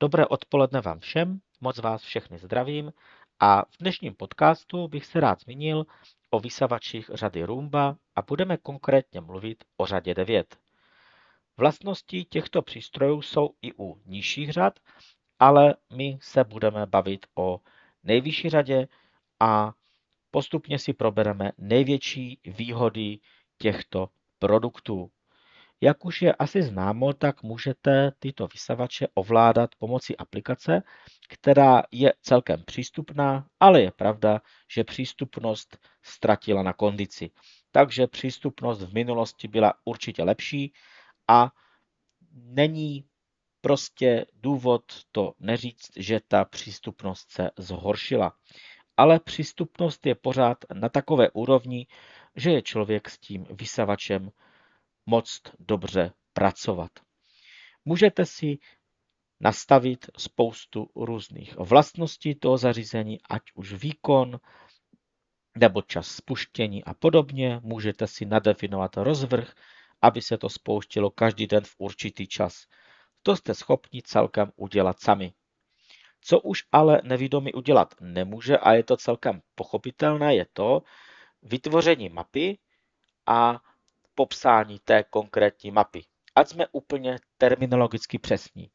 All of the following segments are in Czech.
Dobré odpoledne vám všem, moc vás všechny zdravím a v dnešním podcastu bych se rád zmínil o vysavačích řady Roomba a budeme konkrétně mluvit o řadě 9. Vlastnosti těchto přístrojů jsou i u nižších řad, ale my se budeme bavit o nejvyšší řadě a postupně si probereme největší výhody těchto produktů. Jak už je asi známo, tak můžete tyto vysavače ovládat pomocí aplikace, která je celkem přístupná, ale je pravda, že přístupnost ztratila na kondici. Takže přístupnost v minulosti byla určitě lepší a není prostě důvod to neříct, že ta přístupnost se zhoršila. Ale přístupnost je pořád na takové úrovni, že je člověk s tím vysavačem moc dobře pracovat. Můžete si nastavit spoustu různých vlastností toho zařízení, ať už výkon, nebo čas spuštění a podobně. Můžete si nadefinovat rozvrh, aby se to spouštilo každý den v určitý čas. To jste schopni celkem udělat sami. Co už ale nevědomý udělat nemůže a je to celkem pochopitelné, je to vytvoření mapy a popsání té konkrétní mapy. Ať jsme úplně terminologicky přesní.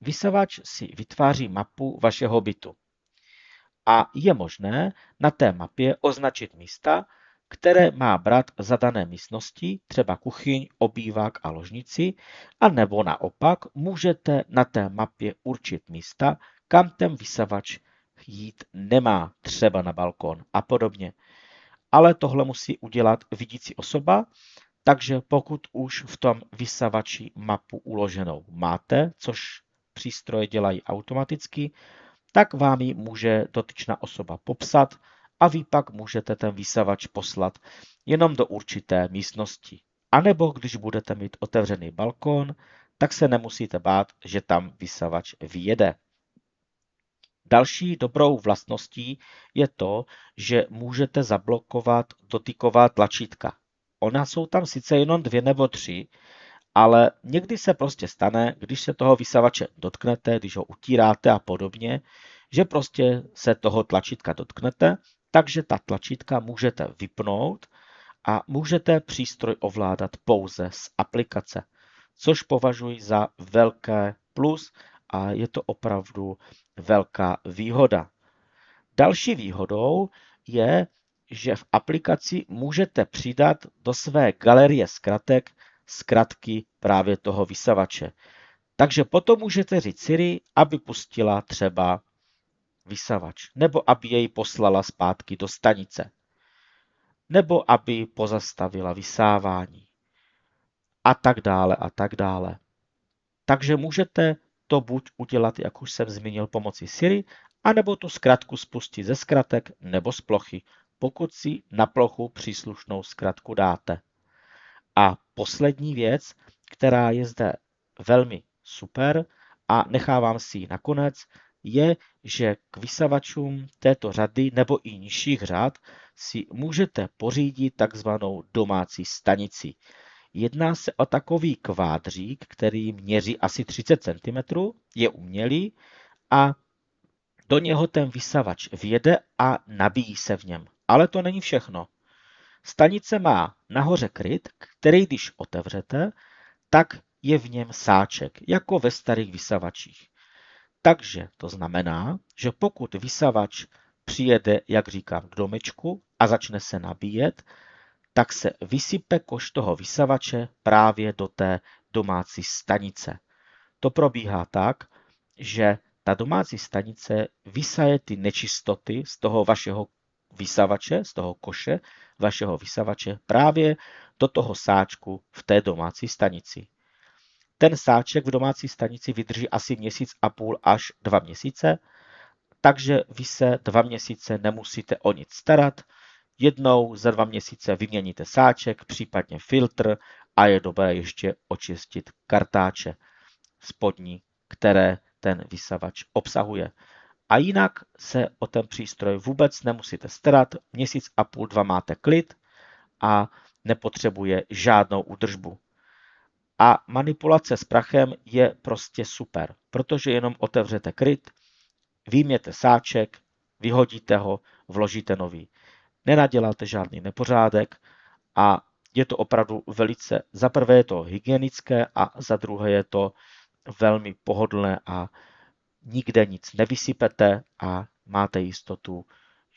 Vysavač si vytváří mapu vašeho bytu. A je možné na té mapě označit místa, které má brát za dané místnosti, třeba kuchyň, obývák a ložnici, a nebo naopak můžete na té mapě určit místa, kam ten vysavač jít nemá, třeba na balkon a podobně. Ale tohle musí udělat vidící osoba, takže pokud už v tom vysavači mapu uloženou máte, což přístroje dělají automaticky, tak vám ji může dotyčná osoba popsat a vy pak můžete ten vysavač poslat jenom do určité místnosti. A nebo když budete mít otevřený balkon, tak se nemusíte bát, že tam vysavač vyjede. Další dobrou vlastností je to, že můžete zablokovat dotyková tlačítka. Ona jsou tam sice jenom dvě nebo tři, ale někdy se prostě stane, když se toho vysavače dotknete, když ho utíráte a podobně, že prostě se toho tlačítka dotknete, takže ta tlačítka můžete vypnout a můžete přístroj ovládat pouze z aplikace, což považuji za velké plus a je to opravdu velká výhoda. Další výhodou je, že v aplikaci můžete přidat do své galerie zkratek zkratky právě toho vysavače. Takže potom můžete říct Siri, aby pustila třeba vysavač, nebo aby jej poslala zpátky do stanice, nebo aby pozastavila vysávání a tak dále a tak dále. Takže můžete to buď udělat, jak už jsem zmínil, pomocí Siri, anebo tu zkratku spustit ze zkratek nebo z plochy pokud si na plochu příslušnou zkratku dáte. A poslední věc, která je zde velmi super a nechávám si ji nakonec, je, že k vysavačům této řady nebo i nižších řad si můžete pořídit takzvanou domácí stanici. Jedná se o takový kvádřík, který měří asi 30 cm, je umělý a do něho ten vysavač vjede a nabíjí se v něm. Ale to není všechno. Stanice má nahoře kryt, který když otevřete, tak je v něm sáček, jako ve starých vysavačích. Takže to znamená, že pokud vysavač přijede, jak říkám, k domečku a začne se nabíjet, tak se vysype koš toho vysavače právě do té domácí stanice. To probíhá tak, že ta domácí stanice vysaje ty nečistoty z toho vašeho vysavače, z toho koše vašeho vysavače právě do toho sáčku v té domácí stanici. Ten sáček v domácí stanici vydrží asi měsíc a půl až dva měsíce, takže vy se dva měsíce nemusíte o nic starat. Jednou za dva měsíce vyměníte sáček, případně filtr a je dobré ještě očistit kartáče spodní, které ten vysavač obsahuje. A jinak se o ten přístroj vůbec nemusíte starat. Měsíc a půl, dva máte klid a nepotřebuje žádnou údržbu. A manipulace s prachem je prostě super, protože jenom otevřete kryt, výjměte sáček, vyhodíte ho, vložíte nový. Nenaděláte žádný nepořádek a je to opravdu velice, za prvé je to hygienické a za druhé je to velmi pohodlné a nikde nic nevysypete a máte jistotu,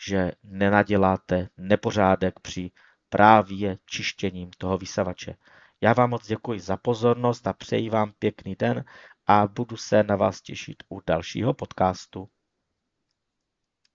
že nenaděláte nepořádek při právě čištěním toho vysavače. Já vám moc děkuji za pozornost a přeji vám pěkný den a budu se na vás těšit u dalšího podcastu.